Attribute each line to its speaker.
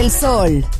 Speaker 1: Del sol.